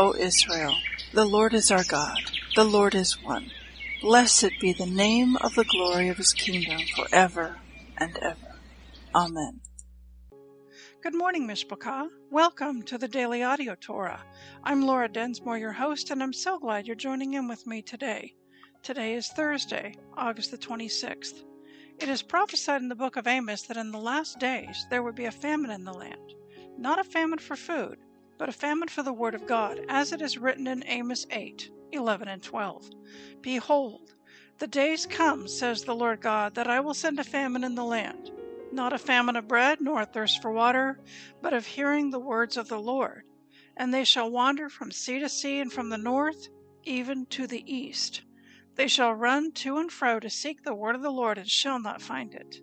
O Israel, the Lord is our God, the Lord is one. Blessed be the name of the glory of his kingdom forever and ever. Amen. Good morning, Mishpachah. Welcome to the Daily Audio Torah. I'm Laura Densmore, your host, and I'm so glad you're joining in with me today. Today is Thursday, August the 26th. It is prophesied in the book of Amos that in the last days there would be a famine in the land. Not a famine for food, but a famine for the word of God, as it is written in Amos 8 11 and 12. Behold, the days come, says the Lord God, that I will send a famine in the land, not a famine of bread, nor a thirst for water, but of hearing the words of the Lord. And they shall wander from sea to sea, and from the north even to the east. They shall run to and fro to seek the word of the Lord, and shall not find it.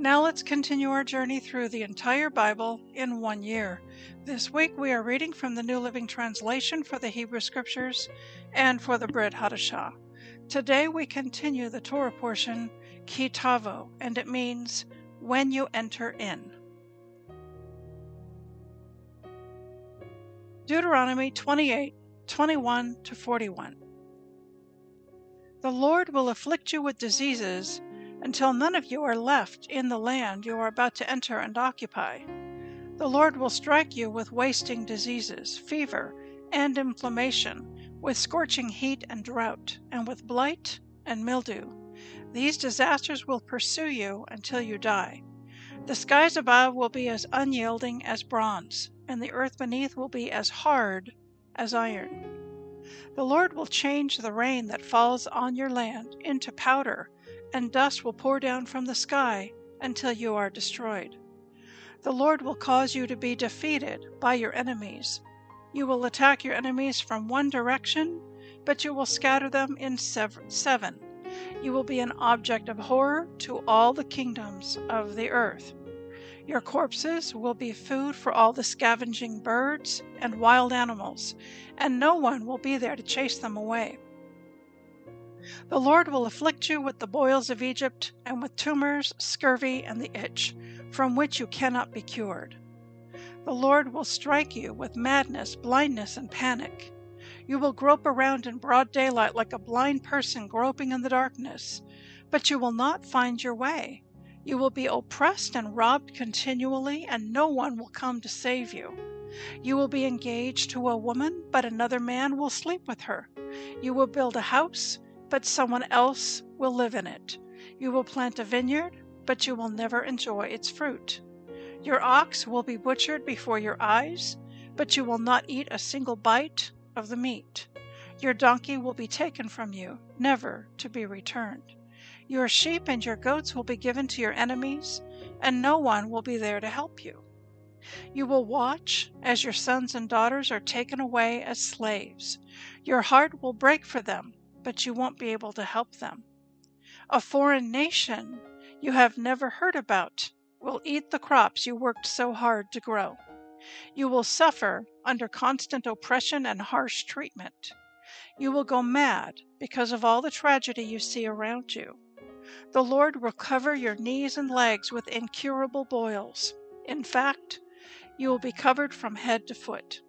Now let's continue our journey through the entire Bible in one year. This week we are reading from the New Living Translation for the Hebrew Scriptures and for the Brit Hadashah. Today we continue the Torah portion, Ki Tavo, and it means when you enter in. Deuteronomy 28 21 to 41. The Lord will afflict you with diseases until none of you are left in the land you are about to enter and occupy. The Lord will strike you with wasting diseases, fever, and inflammation, with scorching heat and drought, and with blight and mildew. These disasters will pursue you until you die. The skies above will be as unyielding as bronze, and the earth beneath will be as hard as iron. The Lord will change the rain that falls on your land into powder and dust will pour down from the sky until you are destroyed. The Lord will cause you to be defeated by your enemies. You will attack your enemies from one direction, but you will scatter them in seven. You will be an object of horror to all the kingdoms of the earth. Your corpses will be food for all the scavenging birds and wild animals, and no one will be there to chase them away. The Lord will afflict you with the boils of Egypt, and with tumors, scurvy, and the itch, from which you cannot be cured. The Lord will strike you with madness, blindness, and panic. You will grope around in broad daylight like a blind person groping in the darkness, but you will not find your way. You will be oppressed and robbed continually, and no one will come to save you. You will be engaged to a woman, but another man will sleep with her. You will build a house, but someone else will live in it. You will plant a vineyard, but you will never enjoy its fruit. Your ox will be butchered before your eyes, but you will not eat a single bite of the meat. Your donkey will be taken from you, never to be returned. Your sheep and your goats will be given to your enemies, and no one will be there to help you. You will watch as your sons and daughters are taken away as slaves. Your heart will break for them but you won't be able to help them. A foreign nation you have never heard about will eat the crops you worked so hard to grow. You will suffer under constant oppression and harsh treatment. You will go mad because of all the tragedy you see around you. The Lord will cover your knees and legs with incurable boils. In fact, You will be covered from head to foot.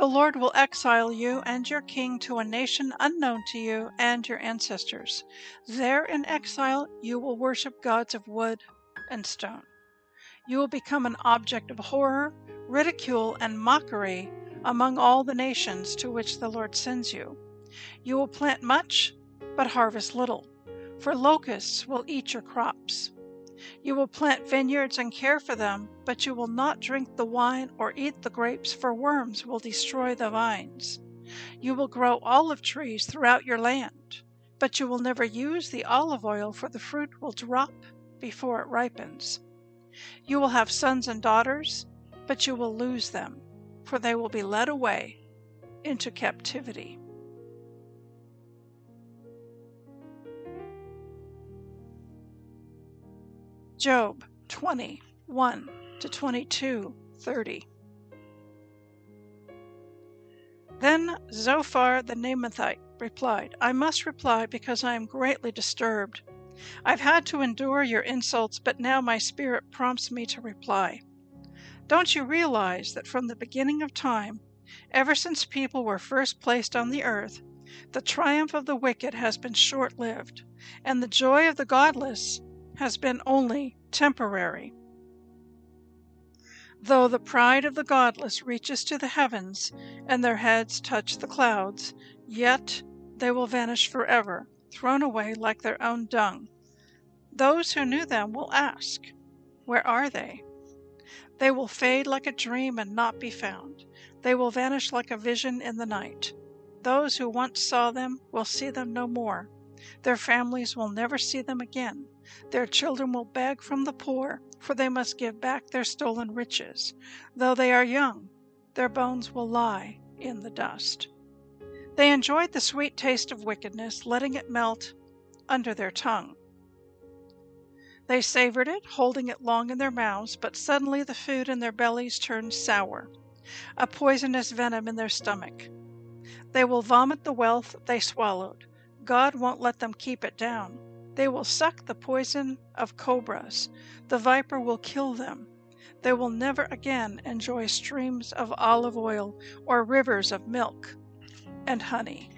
The Lord will exile you and your king to a nation unknown to you and your ancestors. There in exile, you will worship gods of wood and stone. You will become an object of horror, ridicule, and mockery among all the nations to which the Lord sends you. You will plant much, but harvest little, for locusts will eat your crops. You will plant vineyards and care for them, but you will not drink the wine or eat the grapes, for worms will destroy the vines. You will grow olive trees throughout your land, but you will never use the olive oil, for the fruit will drop before it ripens. You will have sons and daughters, but you will lose them, for they will be led away into captivity. Job 20, 1 to 22, 30. Then Zophar the Naamathite replied, I must reply because I am greatly disturbed. I've had to endure your insults, but now my spirit prompts me to reply. Don't you realize that from the beginning of time, ever since people were first placed on the earth, the triumph of the wicked has been short lived, and the joy of the godless has been only temporary. Though the pride of the godless reaches to the heavens, and their heads touch the clouds, yet they will vanish forever, thrown away like their own dung. Those who knew them will ask, Where are they? They will fade like a dream and not be found. They will vanish like a vision in the night. Those who once saw them will see them no more. Their families will never see them again. Their children will beg from the poor, for they must give back their stolen riches. Though they are young, their bones will lie in the dust. They enjoyed the sweet taste of wickedness, letting it melt under their tongue. They savored it, holding it long in their mouths, but suddenly the food in their bellies turned sour, a poisonous venom in their stomach. They will vomit the wealth they swallowed. God won't let them keep it down. They will suck the poison of cobras. The viper will kill them. They will never again enjoy streams of olive oil or rivers of milk and honey.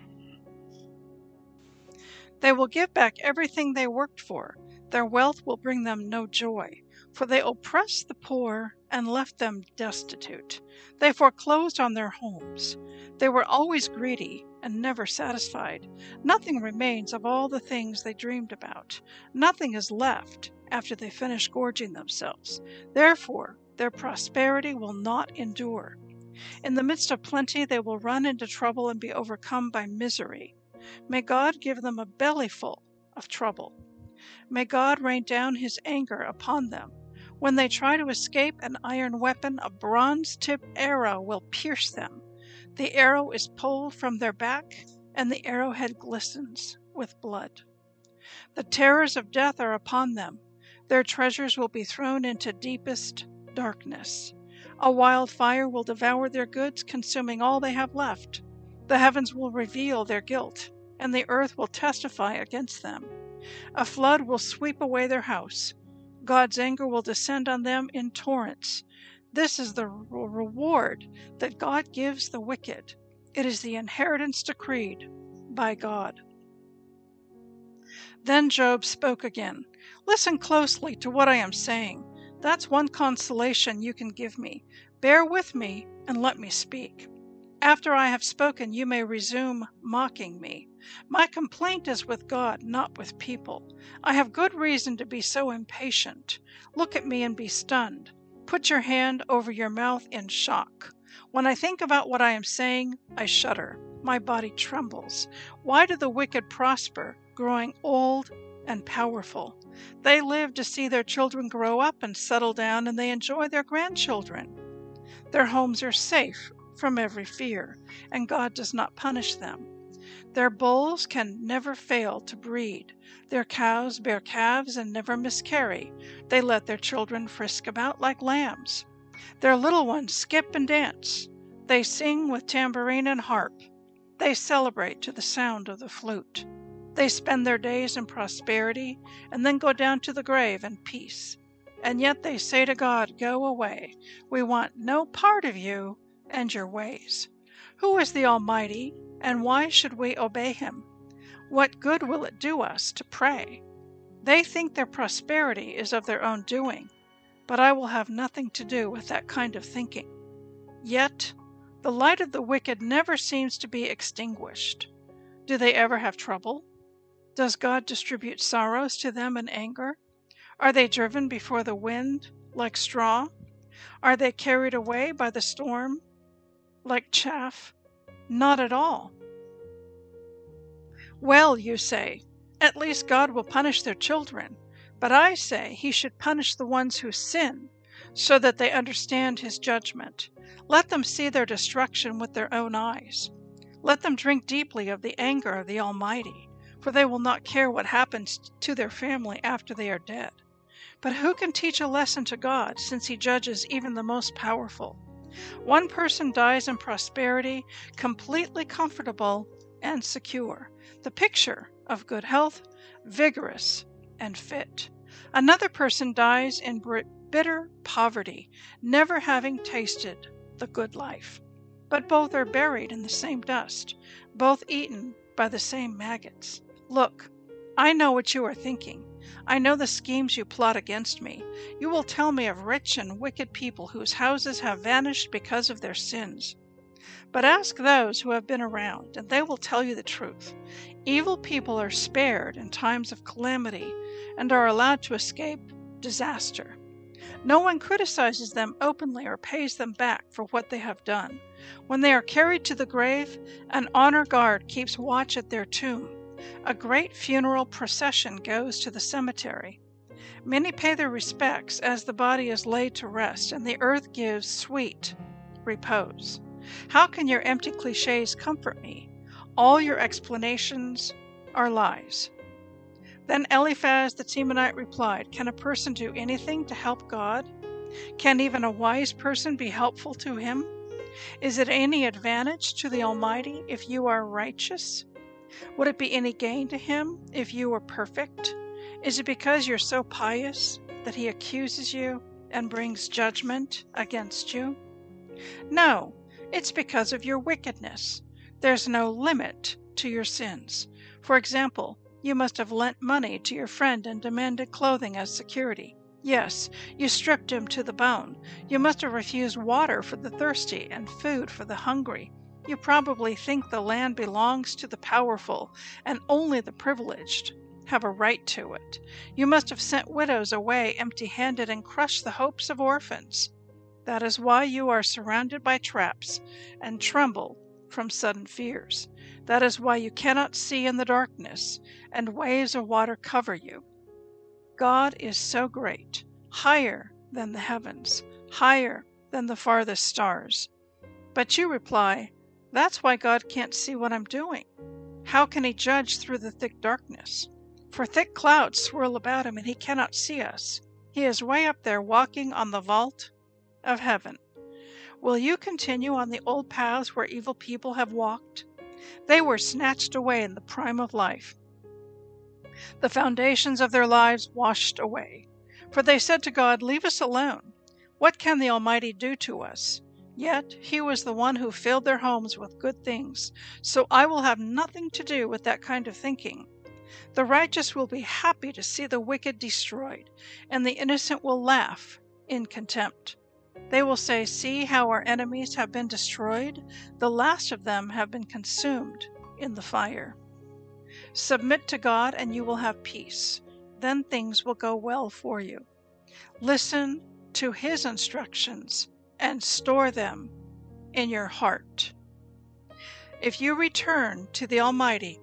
They will give back everything they worked for. Their wealth will bring them no joy, for they oppressed the poor and left them destitute. They foreclosed on their homes. They were always greedy and never satisfied. Nothing remains of all the things they dreamed about. Nothing is left after they finish gorging themselves. Therefore, their prosperity will not endure. In the midst of plenty, they will run into trouble and be overcome by misery. May God give them a bellyful of trouble. May God rain down his anger upon them. When they try to escape, an iron weapon, a bronze tipped arrow, will pierce them. The arrow is pulled from their back, and the arrowhead glistens with blood. The terrors of death are upon them. Their treasures will be thrown into deepest darkness. A wild fire will devour their goods, consuming all they have left. The heavens will reveal their guilt, and the earth will testify against them. A flood will sweep away their house. God's anger will descend on them in torrents. This is the reward that God gives the wicked. It is the inheritance decreed by God. Then Job spoke again. Listen closely to what I am saying. That's one consolation you can give me. Bear with me and let me speak. After I have spoken, you may resume mocking me. My complaint is with God, not with people. I have good reason to be so impatient. Look at me and be stunned. Put your hand over your mouth in shock. When I think about what I am saying, I shudder. My body trembles. Why do the wicked prosper, growing old and powerful? They live to see their children grow up and settle down, and they enjoy their grandchildren. Their homes are safe from every fear, and God does not punish them. Their bulls can never fail to breed. Their cows bear calves and never miscarry. They let their children frisk about like lambs. Their little ones skip and dance. They sing with tambourine and harp. They celebrate to the sound of the flute. They spend their days in prosperity and then go down to the grave in peace. and yet they say to God, Go away. We want no part of you and your ways. Who is the Almighty, and why should we obey him? What good will it do us to pray? They think their prosperity is of their own doing, but I will have nothing to do with that kind of thinking. Yet the light of the wicked never seems to be extinguished. Do they ever have trouble? Does God distribute sorrows to them in anger? Are they driven before the wind like straw? Are they carried away by the storm like chaff? Not at all. Well, you say, at least God will punish their children. But I say he should punish the ones who sin, so that they understand his judgment. Let them see their destruction with their own eyes. Let them drink deeply of the anger of the Almighty, for they will not care what happens to their family after they are dead. But who can teach a lesson to God, since he judges even the most powerful? One person dies in prosperity, completely comfortable and secure, the picture of good health, vigorous and fit. Another person dies in bitter poverty, never having tasted the good life. But both are buried in the same dust, both eaten by the same maggots. Look, I know what you are thinking. I know the schemes you plot against me. You will tell me of rich and wicked people whose houses have vanished because of their sins. But ask those who have been around, and they will tell you the truth. Evil people are spared in times of calamity and are allowed to escape disaster. No one criticizes them openly or pays them back for what they have done. When they are carried to the grave, an honor guard keeps watch at their tomb. A great funeral procession goes to the cemetery. Many pay their respects as the body is laid to rest and the earth gives sweet repose. How can your empty cliches comfort me? All your explanations are lies. Then Eliphaz the Temanite replied, Can a person do anything to help God? Can even a wise person be helpful to him? Is it any advantage to the Almighty if you are righteous? Would it be any gain to him if you were perfect? Is it because you're so pious that he accuses you and brings judgment against you? No, it's because of your wickedness. There's no limit to your sins. For example, you must have lent money to your friend and demanded clothing as security. Yes, you stripped him to the bone. You must have refused water for the thirsty and food for the hungry. You probably think the land belongs to the powerful and only the privileged have a right to it. You must have sent widows away empty handed and crushed the hopes of orphans. That is why you are surrounded by traps and tremble from sudden fears. That is why you cannot see in the darkness, and waves of water cover you. God is so great, higher than the heavens, higher than the farthest stars. But you reply, That's why God can't see what I'm doing. How can He judge through the thick darkness? For thick clouds swirl about Him, and He cannot see us. He is way up there walking on the vault of heaven. Will you continue on the old paths where evil people have walked? They were snatched away in the prime of life, the foundations of their lives washed away. For they said to God, Leave us alone. What can the Almighty do to us? Yet He was the one who filled their homes with good things, so I will have nothing to do with that kind of thinking. The righteous will be happy to see the wicked destroyed, and the innocent will laugh in contempt. They will say, See how our enemies have been destroyed. The last of them have been consumed in the fire. Submit to God, and you will have peace. Then things will go well for you. Listen to His instructions and store them in your heart. If you return to the Almighty,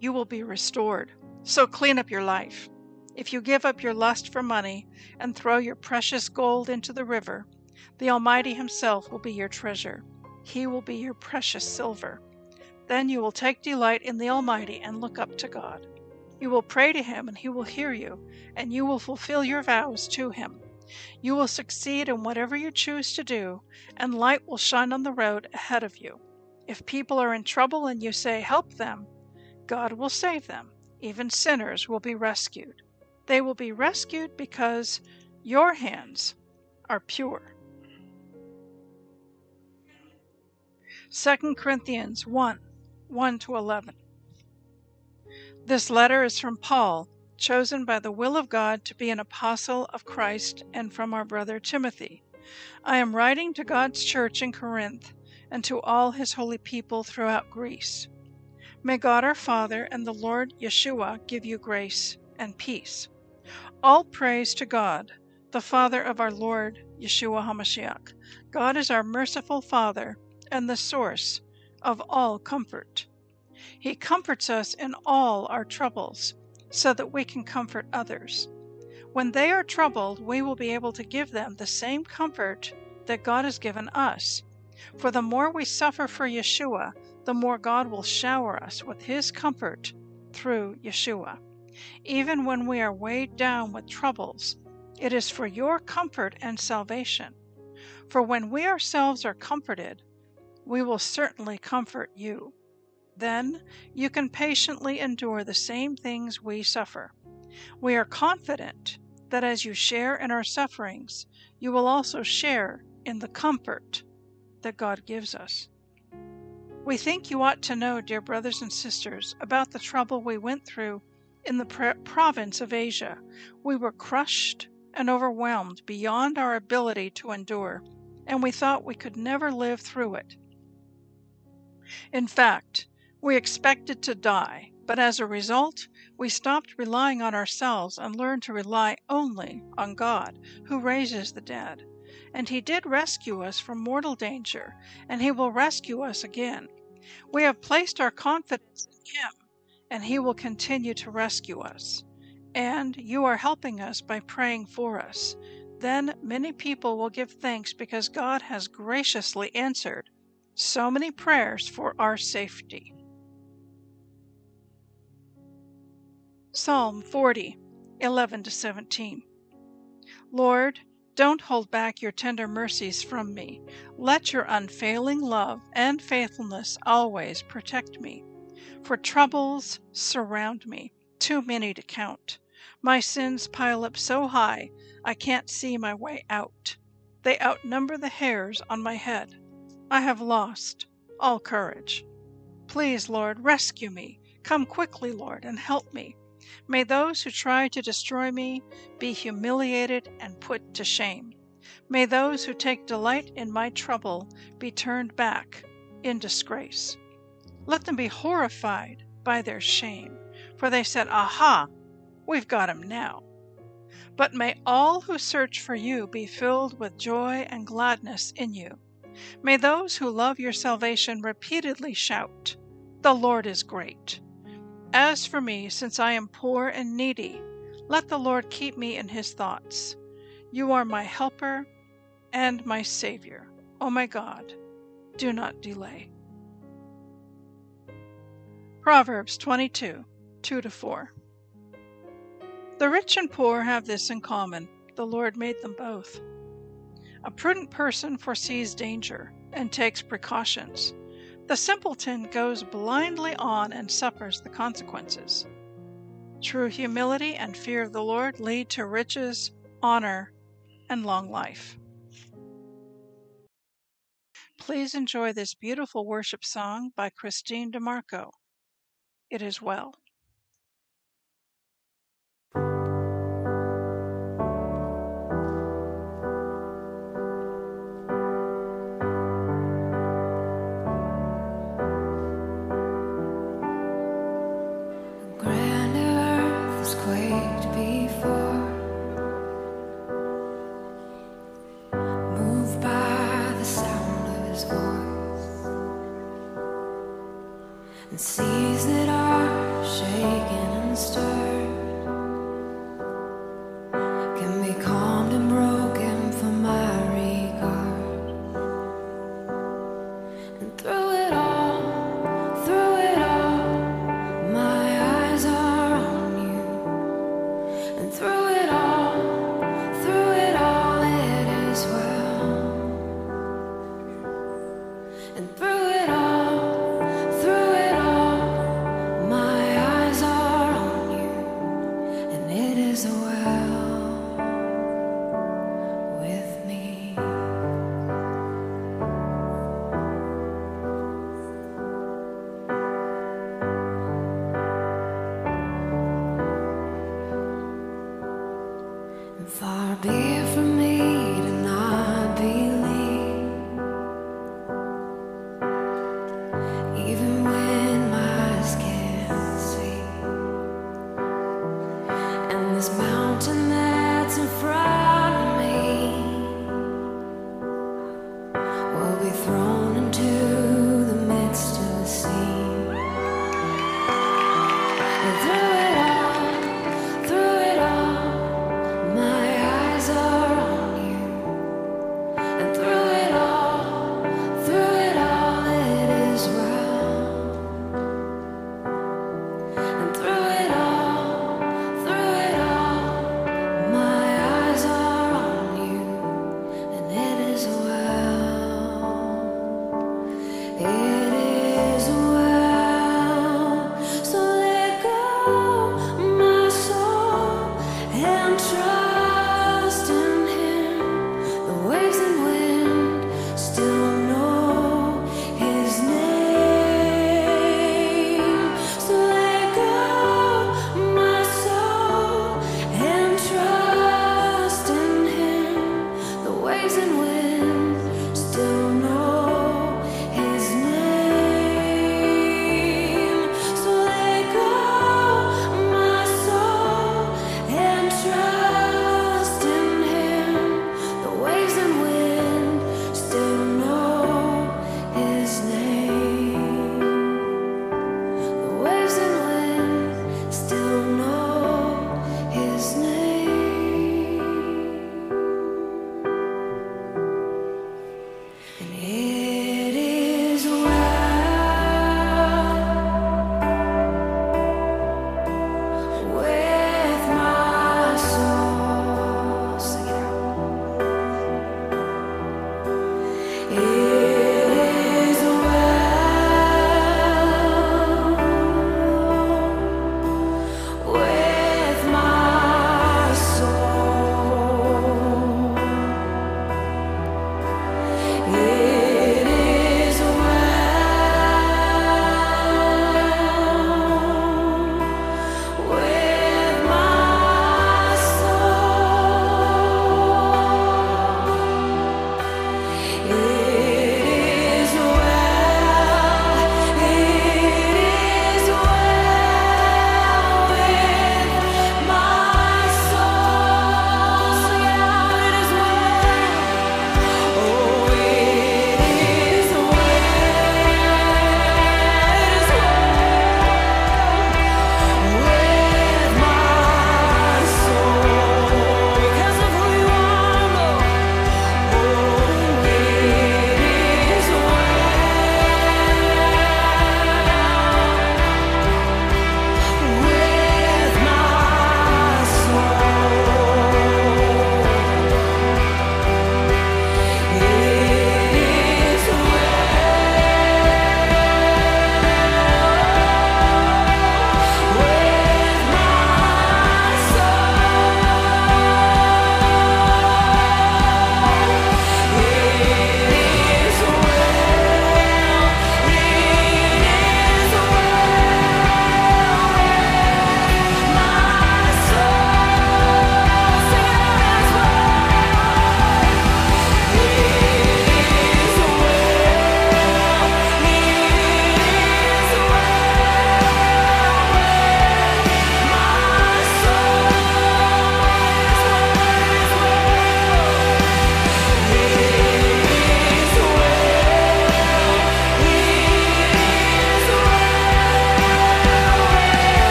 you will be restored. So clean up your life. If you give up your lust for money and throw your precious gold into the river, the Almighty Himself will be your treasure. He will be your precious silver. Then you will take delight in the Almighty and look up to God. You will pray to Him and He will hear you, and you will fulfill your vows to Him. You will succeed in whatever you choose to do, and light will shine on the road ahead of you. If people are in trouble and you say, Help them, God will save them. Even sinners will be rescued. They will be rescued because your hands are pure. 2 Corinthians 1 1 to 11. This letter is from Paul, chosen by the will of God to be an apostle of Christ, and from our brother Timothy. I am writing to God's church in Corinth and to all his holy people throughout Greece. May God our Father and the Lord Yeshua give you grace and peace. All praise to God, the Father of our Lord Yeshua HaMashiach. God is our merciful Father and the source of all comfort. He comforts us in all our troubles so that we can comfort others. When they are troubled, we will be able to give them the same comfort that God has given us. For the more we suffer for Yeshua, the more God will shower us with His comfort through Yeshua. Even when we are weighed down with troubles, it is for your comfort and salvation. For when we ourselves are comforted, we will certainly comfort you. Then you can patiently endure the same things we suffer. We are confident that as you share in our sufferings, you will also share in the comfort that God gives us. We think you ought to know, dear brothers and sisters, about the trouble we went through in the province of Asia. We were crushed and overwhelmed beyond our ability to endure, and we thought we could never live through it. In fact, we expected to die, but as a result, we stopped relying on ourselves and learned to rely only on God, who raises the dead. And He did rescue us from mortal danger, and He will rescue us again. We have placed our confidence in Him, and He will continue to rescue us. And you are helping us by praying for us. Then many people will give thanks because God has graciously answered so many prayers for our safety. Psalm 40, 11 to 17. Lord, don't hold back your tender mercies from me. Let your unfailing love and faithfulness always protect me. For troubles surround me, too many to count. My sins pile up so high I can't see my way out. They outnumber the hairs on my head. I have lost all courage. Please, Lord, rescue me. Come quickly, Lord, and help me. May those who try to destroy me be humiliated and put to shame. May those who take delight in my trouble be turned back in disgrace. Let them be horrified by their shame, for they said, Aha, we've got him now. But may all who search for you be filled with joy and gladness in you. May those who love your salvation repeatedly shout, The Lord is great. As for me, since I am poor and needy, let the Lord keep me in his thoughts. You are my helper and my Savior. O oh my God, do not delay. Proverbs 22 2 4. The rich and poor have this in common the Lord made them both. A prudent person foresees danger and takes precautions. The simpleton goes blindly on and suffers the consequences. True humility and fear of the Lord lead to riches, honor, and long life. Please enjoy this beautiful worship song by Kristene DiMarco. It is well. The seas that are shaken and stirred.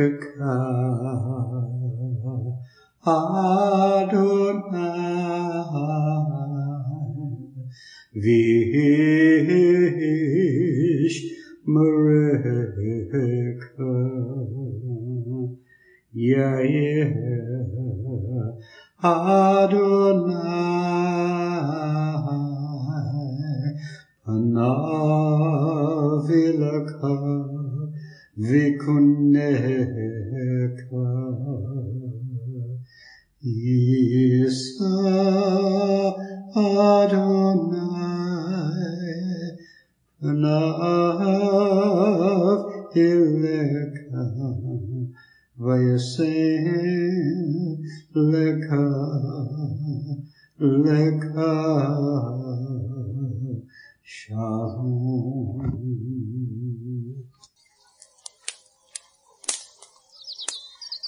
Yevrekka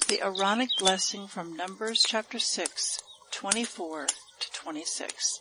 The Aaronic blessing from Numbers chapter 6, 24 to 26.